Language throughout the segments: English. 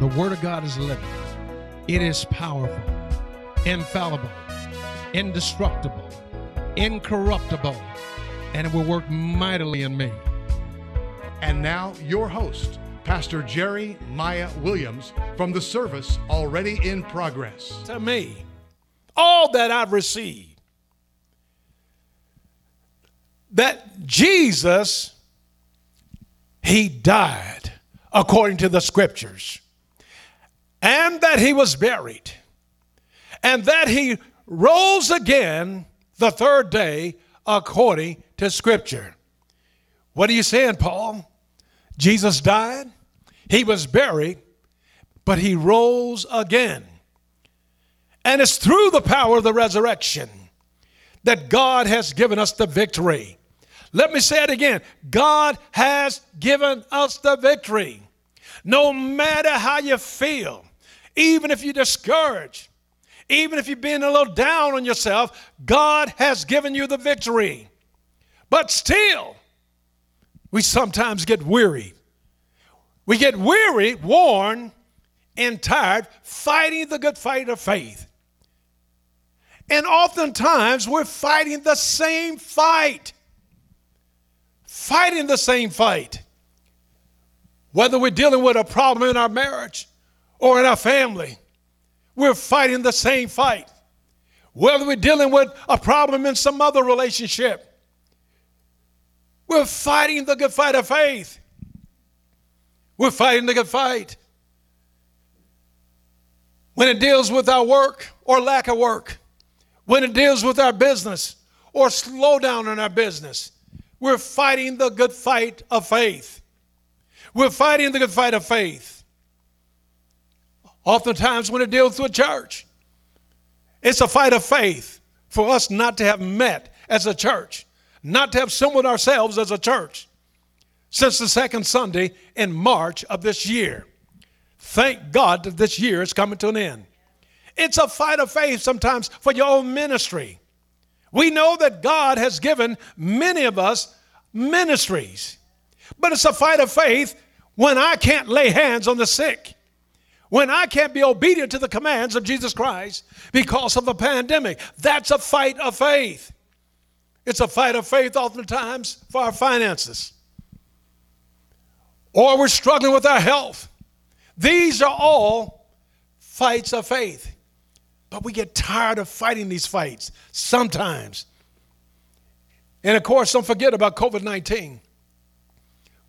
The Word of God is living, it is powerful, infallible, indestructible, incorruptible, and it will work mightily in me. And now, your host, Pastor Jerry Maya Williams, from the service already in progress. To me, all that I've received, that Jesus, He died according to the scriptures and that he was buried, and that he rose again the third day according to Scripture. What are you saying, Paul? Jesus died, he was buried, but he rose again. And it's through the power of the resurrection that God has given us the victory. Let me say it again God has given us the victory. No matter how you feel, even if you're discouraged, even if you've been a little down on yourself, God has given you the victory. But still, we sometimes get weary. We get weary, worn, and tired fighting the good fight of faith. And oftentimes we're fighting the same fight. Fighting the same fight. Whether we're dealing with a problem in our marriage, or in our family. We're fighting the same fight. Whether we're dealing with a problem in some other relationship, we're fighting the good fight of faith. We're fighting the good fight. When it deals with our work or lack of work, when it deals with our business or slowdown in our business, we're fighting the good fight of faith. We're fighting the good fight of faith. Oftentimes, when it deals with a church, it's a fight of faith for us not to have met as a church, not to have assembled ourselves as a church since the second Sunday in March of this year. Thank God that this year is coming to an end. It's a fight of faith sometimes for your own ministry. We know that God has given many of us ministries, but it's a fight of faith when I can't lay hands on the sick when I can't be obedient to the commands of Jesus Christ because of a pandemic. That's a fight of faith. It's a fight of faith oftentimes for our finances. Or we're struggling with our health. These are all fights of faith. But we get tired of fighting these fights sometimes. And of course, don't forget about COVID 19.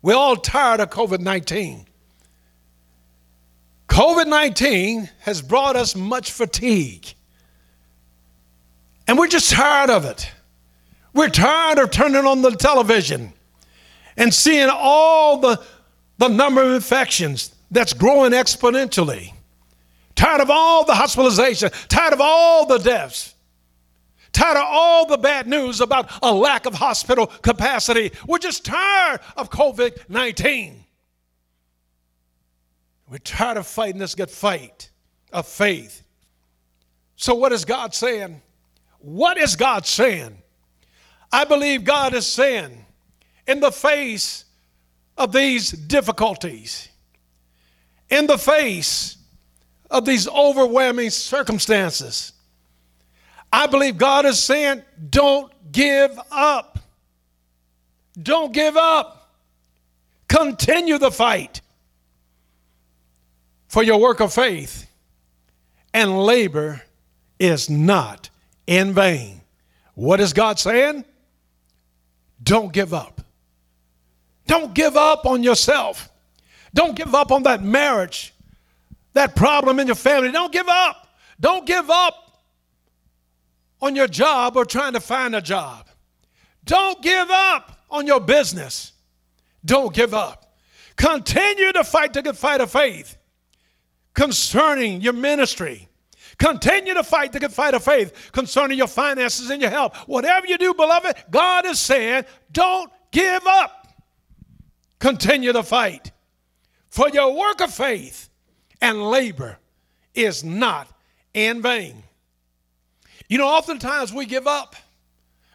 We're all tired of COVID 19. COVID 19 has brought us much fatigue. And we're just tired of it. We're tired of turning on the television and seeing all the, the number of infections that's growing exponentially. Tired of all the hospitalization, tired of all the deaths, tired of all the bad news about a lack of hospital capacity. We're just tired of COVID 19. We're tired of fighting this good fight of faith. So, what is God saying? What is God saying? I believe God is saying, in the face of these difficulties, in the face of these overwhelming circumstances, I believe God is saying, don't give up. Don't give up. Continue the fight for your work of faith and labor is not in vain. What is God saying? Don't give up. Don't give up on yourself. Don't give up on that marriage, that problem in your family. Don't give up. Don't give up on your job or trying to find a job. Don't give up on your business. Don't give up. Continue to fight the good fight of faith concerning your ministry. Continue to fight the good fight of faith concerning your finances and your health. Whatever you do, beloved, God is saying, don't give up. Continue to fight. For your work of faith and labor is not in vain. You know, oftentimes we give up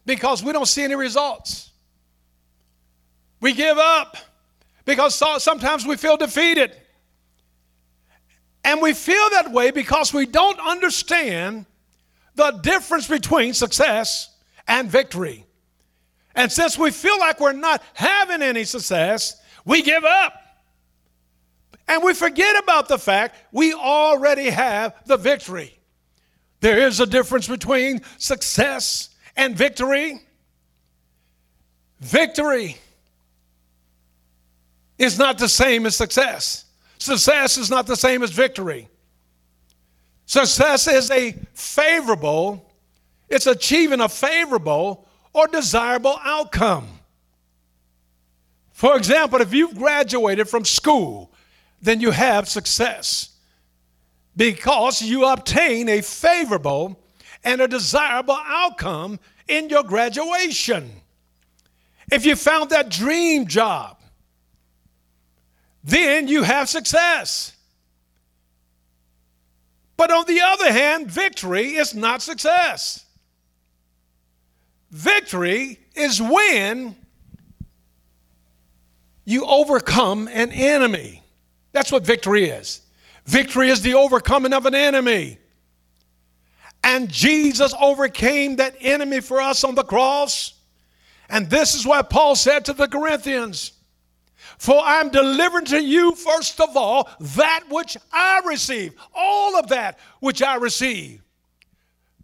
because we don't see any results. We give up because sometimes we feel defeated. And we feel that way because we don't understand the difference between success and victory. And since we feel like we're not having any success, we give up. And we forget about the fact we already have the victory. There is a difference between success and victory. Victory is not the same as success. Success is not the same as victory. Success is a favorable, it's achieving a favorable or desirable outcome. For example, if you've graduated from school, then you have success because you obtain a favorable and a desirable outcome in your graduation. If you found that dream job, then you have success. But on the other hand, victory is not success. Victory is when you overcome an enemy. That's what victory is. Victory is the overcoming of an enemy. And Jesus overcame that enemy for us on the cross. And this is what Paul said to the Corinthians For I'm delivering to you, first of all, that which I receive, all of that which I receive.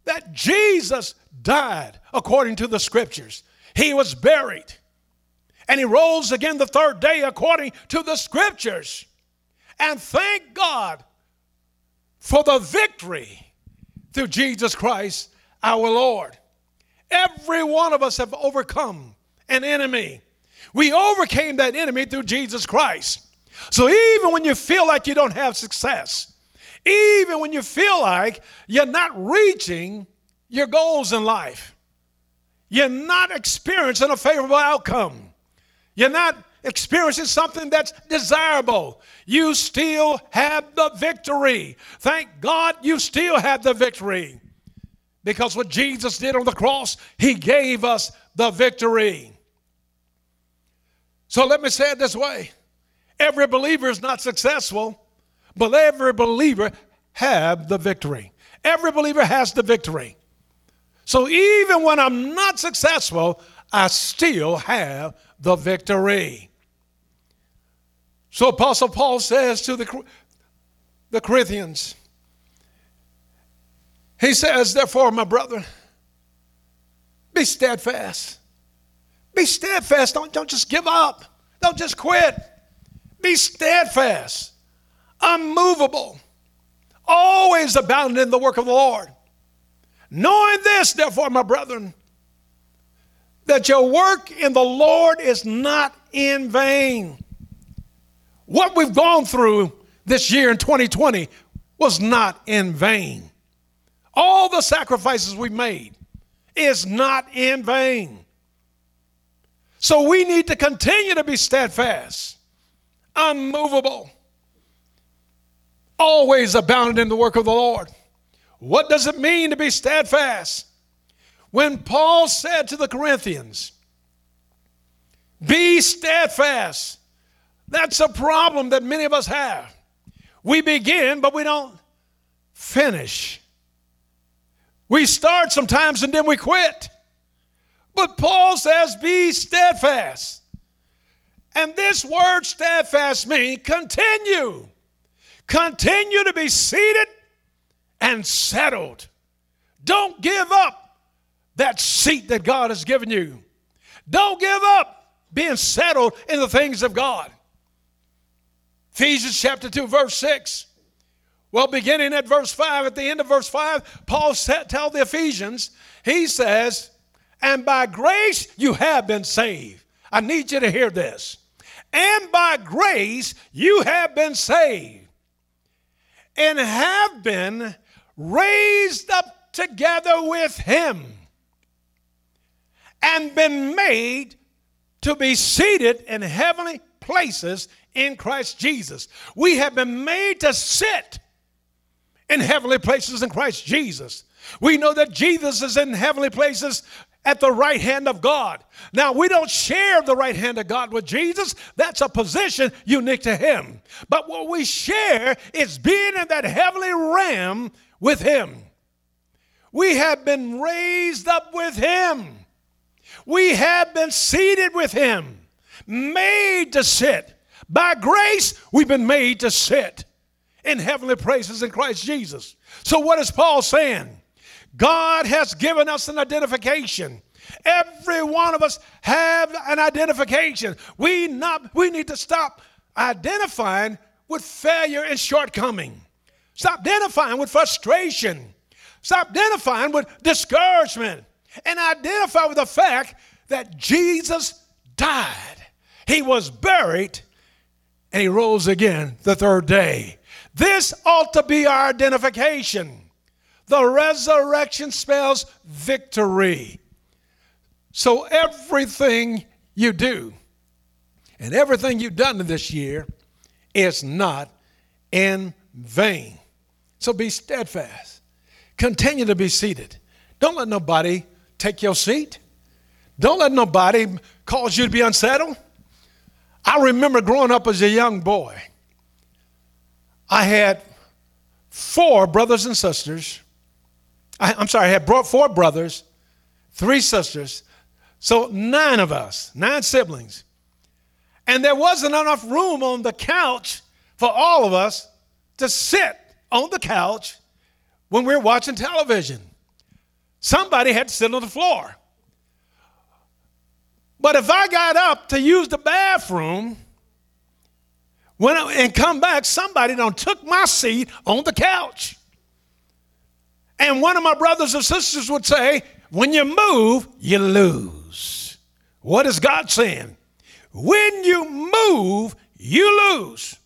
That Jesus died according to the scriptures, he was buried, and he rose again the third day according to the scriptures. And thank God for the victory through Jesus Christ our Lord. Every one of us have overcome an enemy. We overcame that enemy through Jesus Christ. So even when you feel like you don't have success, even when you feel like you're not reaching your goals in life, you're not experiencing a favorable outcome, you're not experiencing something that's desirable, you still have the victory. Thank God you still have the victory. Because what Jesus did on the cross, He gave us the victory. So let me say it this way every believer is not successful, but every believer have the victory. Every believer has the victory. So even when I'm not successful, I still have the victory. So Apostle Paul says to the, the Corinthians, he says, therefore, my brother, be steadfast. Be steadfast. Don't, don't just give up. Don't just quit. Be steadfast, unmovable, always abounding in the work of the Lord. Knowing this, therefore, my brethren, that your work in the Lord is not in vain. What we've gone through this year in 2020 was not in vain. All the sacrifices we made is not in vain. So we need to continue to be steadfast, unmovable, always abounding in the work of the Lord. What does it mean to be steadfast? When Paul said to the Corinthians, Be steadfast that's a problem that many of us have. We begin, but we don't finish. We start sometimes and then we quit. But Paul says, be steadfast. And this word steadfast means continue. Continue to be seated and settled. Don't give up that seat that God has given you. Don't give up being settled in the things of God. Ephesians chapter 2, verse 6. Well, beginning at verse 5, at the end of verse 5, Paul said, tell the Ephesians, he says, and by grace you have been saved. I need you to hear this. And by grace you have been saved and have been raised up together with him and been made to be seated in heavenly places in Christ Jesus. We have been made to sit in heavenly places in Christ Jesus. We know that Jesus is in heavenly places at the right hand of God. Now, we don't share the right hand of God with Jesus. That's a position unique to Him. But what we share is being in that heavenly realm with Him. We have been raised up with Him. We have been seated with Him, made to sit. By grace, we've been made to sit in heavenly places in Christ Jesus. So, what is Paul saying? God has given us an identification. Every one of us have an identification. We not we need to stop identifying with failure and shortcoming. Stop identifying with frustration. Stop identifying with discouragement and identify with the fact that Jesus died. He was buried and he rose again the third day. This ought to be our identification. The resurrection spells victory. So everything you do and everything you've done this year is not in vain. So be steadfast. Continue to be seated. Don't let nobody take your seat. Don't let nobody cause you to be unsettled. I remember growing up as a young boy. I had four brothers and sisters I, am sorry, I had brought four brothers, three sisters, so nine of us, nine siblings. And there wasn't enough room on the couch for all of us to sit on the couch when we were watching television. Somebody had to sit on the floor. But if I got up to use the bathroom when I, and come back, somebody done took my seat on the couch. And one of my brothers or sisters would say, when you move, you lose. What is God saying? When you move, you lose.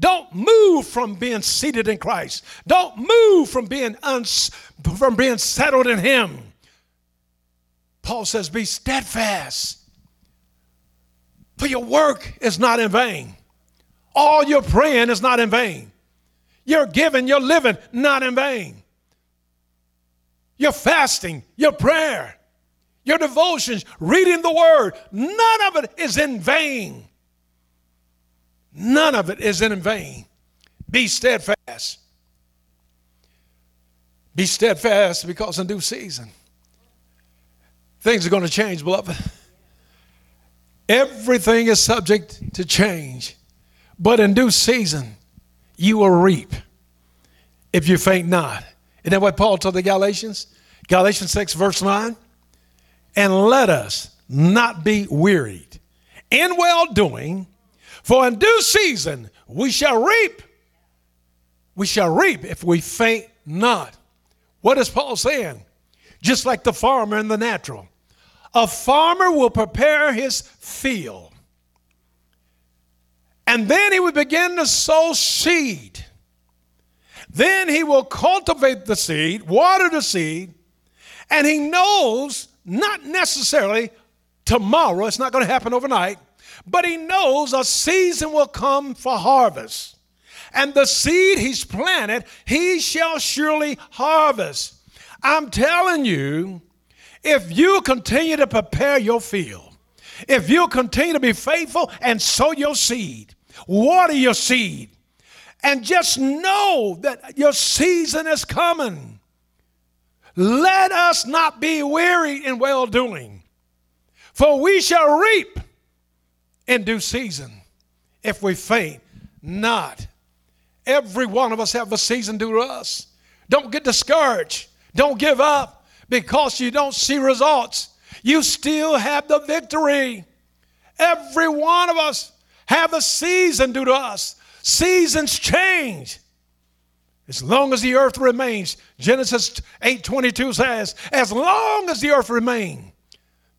Don't move from being seated in Christ. Don't move from being uns- from being settled in Him. Paul says, "Be steadfast, for your work is not in vain. All your praying is not in vain. Your giving, your living, not in vain your fasting, your prayer, your devotions, reading the word, none of it is in vain. None of it is in vain. Be steadfast. Be steadfast because in due season, things are going to change, beloved. Everything is subject to change, but in due season, you will reap if you faint not. Isn't that what Paul told the Galatians? Galatians 6, verse 9. And let us not be wearied in well doing, for in due season we shall reap. We shall reap if we faint not. What is Paul saying? Just like the farmer in the natural. A farmer will prepare his field. And then he will begin to sow seed. Then he will cultivate the seed, water the seed, and he knows not necessarily tomorrow, it's not going to happen overnight, but he knows a season will come for harvest. And the seed he's planted, he shall surely harvest. I'm telling you, if you continue to prepare your field, if you continue to be faithful and sow your seed, water your seed, and just know that your season is coming. Let us not be weary in well doing, for we shall reap in due season if we faint not. Every one of us have a season due to us. Don't get discouraged. Don't give up because you don't see results. You still have the victory. Every one of us have a season due to us. Seasons change. As long as the earth remains, Genesis 8:22 says, as long as the earth remains,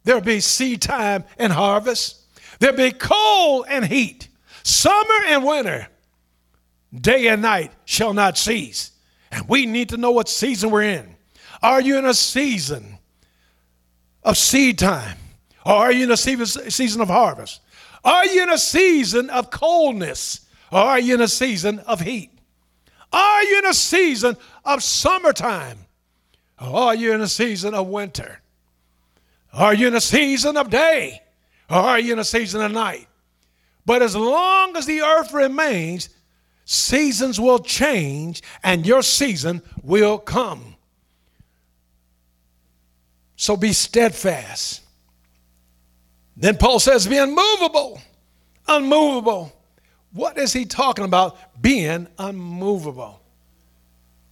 there'll be seed time and harvest. There'll be cold and heat, summer and winter. Day and night shall not cease. And we need to know what season we're in. Are you in a season of seed time? Or are you in a season of harvest? Are you in a season of coldness? Are you in a season of heat? Are you in a season of summertime? Are you in a season of winter? Are you in a season of day? Are you in a season of night? But as long as the earth remains, seasons will change and your season will come. So be steadfast. Then Paul says, be unmovable. Unmovable. What is he talking about? Being unmovable.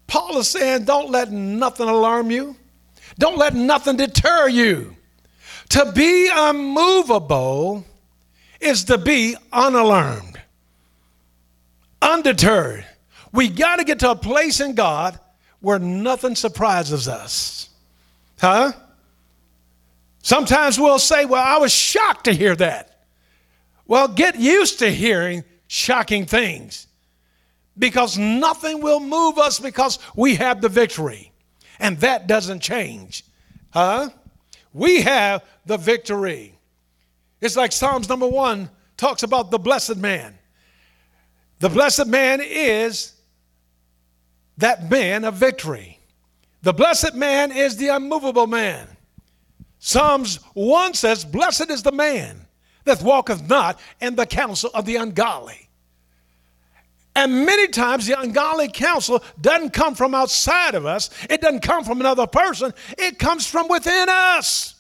Paul is saying, don't let nothing alarm you, don't let nothing deter you. To be unmovable is to be unalarmed, undeterred. We got to get to a place in God where nothing surprises us. Huh? Sometimes we'll say, Well, I was shocked to hear that. Well, get used to hearing shocking things because nothing will move us because we have the victory. And that doesn't change. Huh? We have the victory. It's like Psalms number one talks about the blessed man. The blessed man is that man of victory. The blessed man is the unmovable man. Psalms 1 says, Blessed is the man that walketh not in the counsel of the ungodly. And many times the ungodly counsel doesn't come from outside of us, it doesn't come from another person, it comes from within us.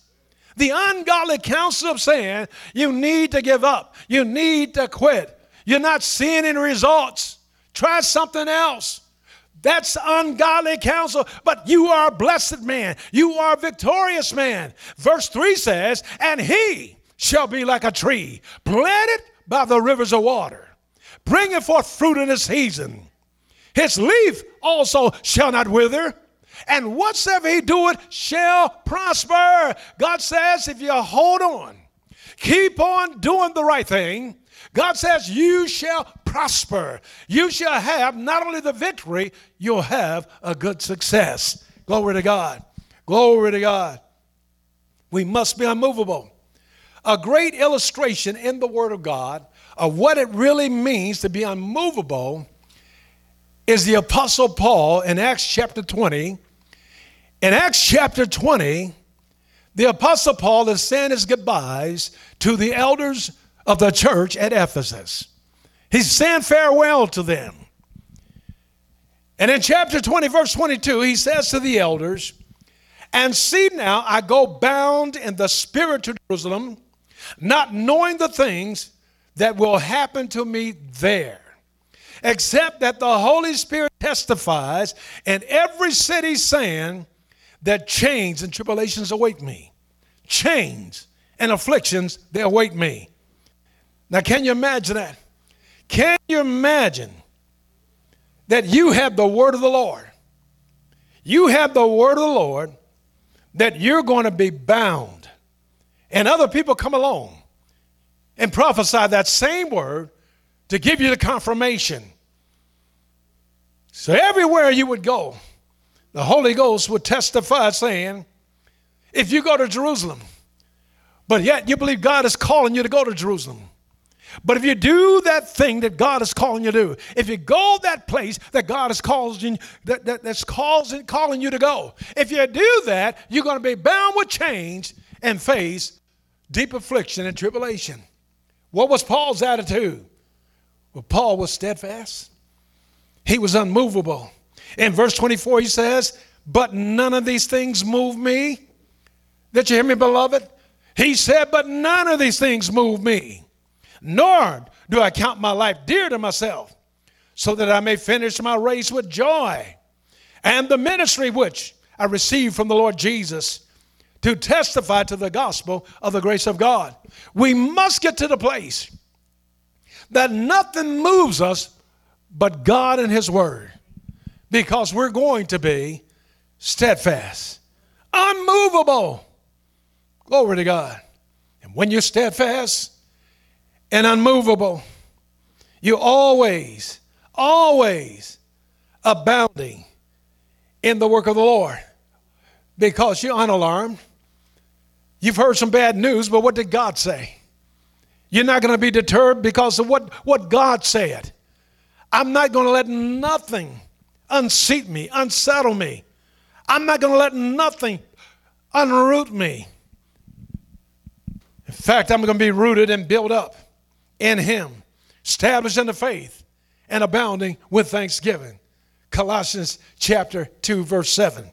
The ungodly counsel of saying, you need to give up, you need to quit, you're not seeing any results, try something else. That's ungodly counsel, but you are a blessed man. You are a victorious man. Verse 3 says, And he shall be like a tree planted by the rivers of water bringing forth fruit in his season. His leaf also shall not wither, and whatsoever he doeth shall prosper. God says, if you hold on, keep on doing the right thing, God says, you shall prosper. You shall have not only the victory, you'll have a good success. Glory to God. Glory to God. We must be unmovable. A great illustration in the Word of God of what it really means to be unmovable is the Apostle Paul in Acts chapter 20. In Acts chapter 20, the Apostle Paul is saying his goodbyes to the elders of the church at Ephesus. He's saying farewell to them. And in chapter 20, verse 22, he says to the elders, And see now, I go bound in the spirit to Jerusalem, not knowing the things that will happen to me there, except that the Holy Spirit testifies in every city saying that chains and tribulations await me. Chains and afflictions, they await me. Now, can you imagine that? Can you imagine that you have the word of the Lord? You have the word of the Lord that you're going to be bound, and other people come along and prophesy that same word to give you the confirmation. So everywhere you would go, the Holy Ghost would testify saying, if you go to Jerusalem, but yet you believe God is calling you to go to Jerusalem. But if you do that thing that God is calling you to do, if you go that place that God is calling that, that, that's calling, calling you to go, if you do that, you're going to be bound with chains and face deep affliction and tribulation. What was Paul's attitude? Well, Paul was steadfast, he was unmovable. In verse 24, he says, But none of these things move me. Did you hear me, beloved? He said, But none of these things move me, nor do I count my life dear to myself, so that I may finish my race with joy and the ministry which I received from the Lord Jesus to testify to the gospel of the grace of God. We must get to the place that nothing moves us but God and His Word because we're going to be steadfast, unmovable. Glory to God. And when you're steadfast and unmovable, you're always, always abounding in the work of the Lord because you're unalarmed You've heard some bad news, but what did God say? You're not going to be deterred because of what, what God said. I'm not going to let nothing unseat me, unsettle me. I'm not going to let nothing unroot me. In fact, I'm going to be rooted and built up in Him, established in the faith, and abounding with thanksgiving. Colossians chapter 2, verse 7.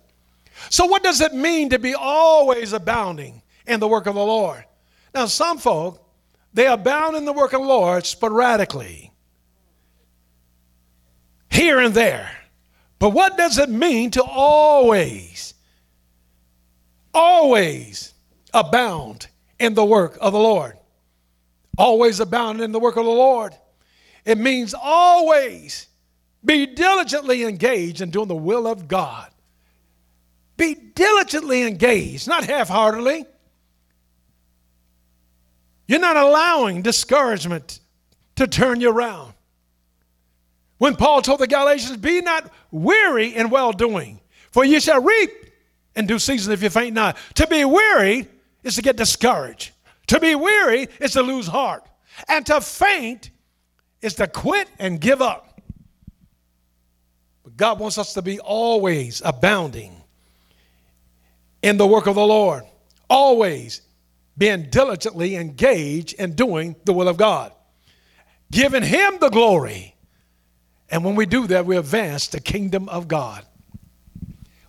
So, what does it mean to be always abounding in the work of the Lord? Now, some folk, they abound in the work of the Lord sporadically, here and there. But what does it mean to always, always abound in the work of the Lord? Always abound in the work of the Lord. It means always be diligently engaged in doing the will of God. Be diligently engaged, not half heartedly. You're not allowing discouragement to turn you around. When Paul told the Galatians, Be not weary in well doing, for you shall reap in due season if you faint not. To be weary is to get discouraged. To be weary is to lose heart. And to faint is to quit and give up. But God wants us to be always abounding in the work of the Lord, always being diligently engaged in doing the will of God, giving Him the glory. And when we do that, we advance the kingdom of God.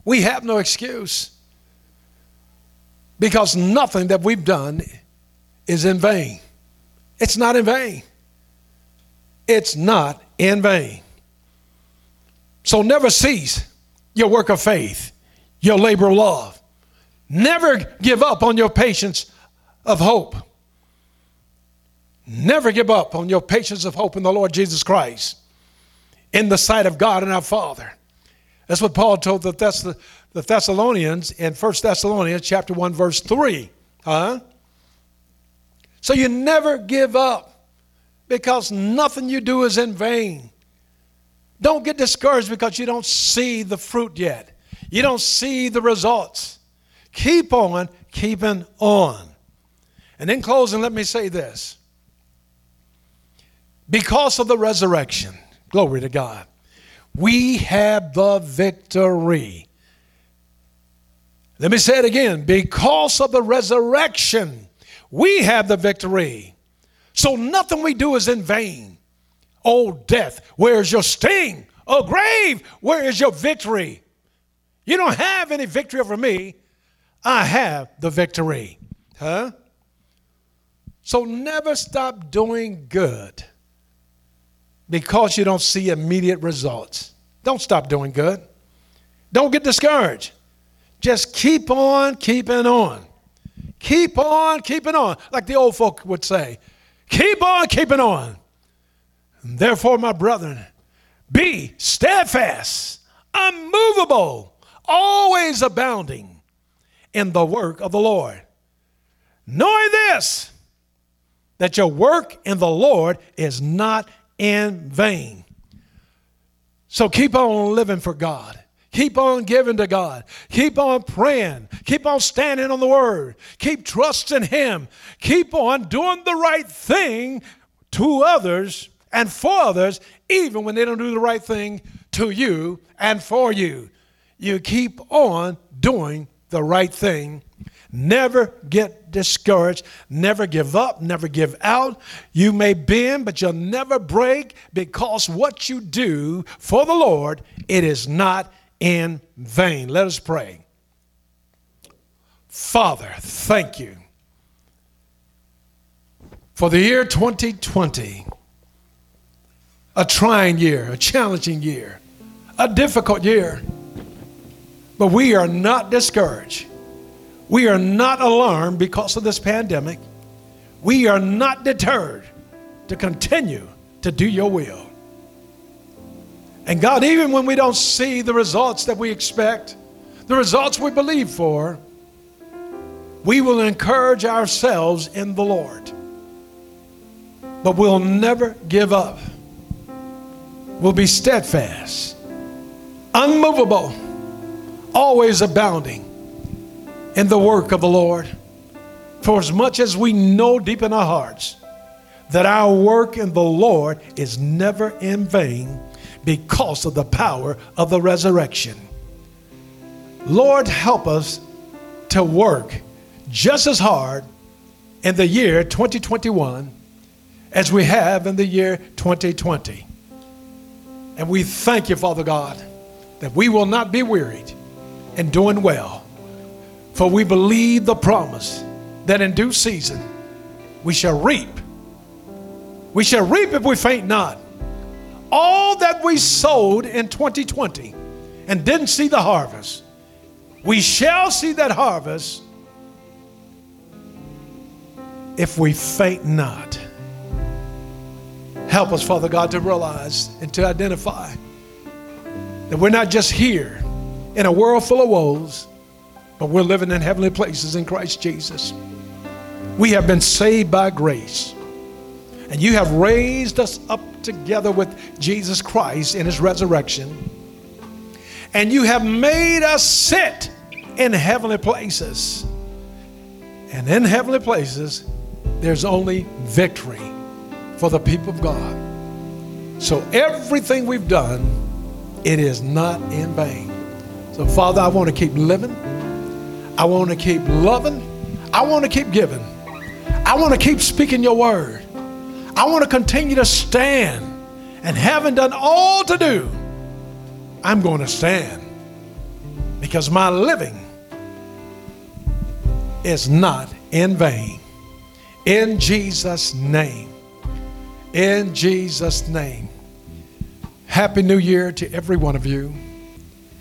We have no excuse because nothing that we've done is in vain. It's not in vain. It's not in vain. So never cease your work of faith, your labor of love. Never give up on your patience of hope. Never give up on your patience of hope in the Lord Jesus Christ in the sight of God and our Father. That's what Paul told the, Thess- the Thessalonians in 1 Thessalonians chapter 1 verse 3. Huh? So you never give up because nothing you do is in vain. Don't get discouraged because you don't see the fruit yet. You don't see the results. Keep on keeping on. And in closing, let me say this. Because of the resurrection, glory to God, we have the victory. Let me say it again. Because of the resurrection, we have the victory. So nothing we do is in vain. Oh, death, where's your sting? Oh, grave, where is your victory? You don't have any victory over me. I have the victory. Huh? So never stop doing good because you don't see immediate results. Don't stop doing good. Don't get discouraged. Just keep on keeping on. Keep on keeping on, like the old folk would say. Keep on keeping on. And therefore, my brethren, be steadfast, unmovable, always abounding in the work of the Lord. Knowing this, that your work in the Lord is not in vain. So keep on living for God. Keep on giving to God. Keep on praying. Keep on standing on the word. Keep trusting Him. Keep on doing the right thing to others and for others, even when they don't do the right thing to you and for you. You keep on doing the right thing. Never discouraged. Never give up. Never give out. You may bend, but you'll never break because what you do for the Lord, it is not in vain. Let us pray. Father, thank you for the year 2020, a trying year, a challenging year, a difficult year. But we are not discouraged. We are not alarmed because of this pandemic. We are not deterred to continue to do your will. And God, even when we don't see the results that we expect, the results we believe for, we will encourage ourselves in the Lord. But we'll never give up. We'll be steadfast, unmovable, always abounding in the work of the Lord. For as much as we know deep in our hearts that our work in the Lord is never in vain because of the power of the resurrection. Lord, help us to work just as hard in the year 2021 as we have in the year 2020. And we thank you, Father God, that we will not be wearied in doing well, for we believe the promise that in due season we shall reap. We shall reap if we faint not. All that we sowed in 2020 and didn't see the harvest, we shall see that harvest if we faint not. Help us, Father God, to realize and to identify that we're not just here in a world full of woes, but we're living in heavenly places in Christ Jesus. We have been saved by grace. And you have raised us up together with Jesus Christ in his resurrection. And you have made us sit in heavenly places. And in heavenly places, there's only victory for the people of God. So everything we've done, it is not in vain. So, Father, I want to keep living. I want to keep loving. I want to keep giving. I want to keep speaking your word. I want to continue to stand. And having done all to do, I'm going to stand. Because my living is not in vain. In Jesus' name. In Jesus' name. Happy New Year to every one of you.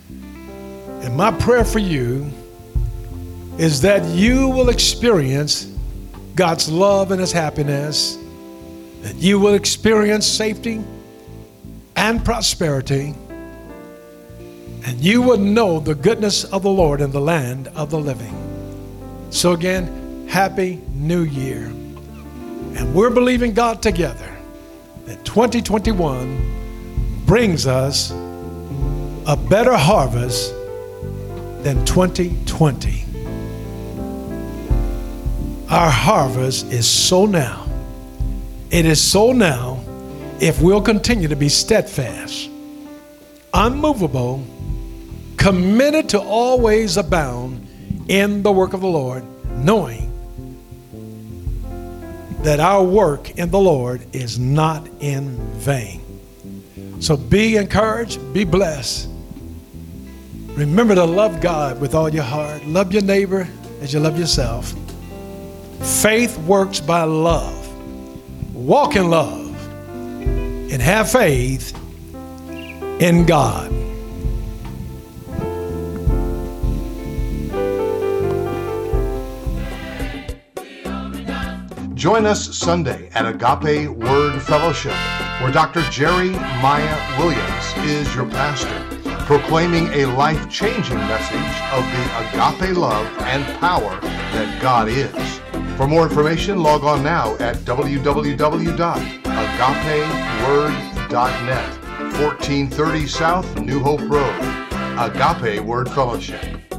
And my prayer for you is that you will experience God's love and His happiness, that you will experience safety and prosperity, and you will know the goodness of the Lord in the land of the living. So, again, Happy New Year. And we're believing God together that 2021 brings us a better harvest than 2020. Our harvest is so now. It is so now if we'll continue to be steadfast, unmovable, committed to always abound in the work of the Lord, knowing that our work in the Lord is not in vain. So be encouraged, be blessed. Remember to love God with all your heart, love your neighbor as you love yourself. Faith works by love. Walk in love and have faith in God. Join us Sunday at Agape Word Fellowship, where Dr. Jerry Maya Williams is your pastor, proclaiming a life changing message of the agape love and power that God is. For more information, log on now at www.agapeword.net, 1430 South New Hope Road. Agape Word Fellowship.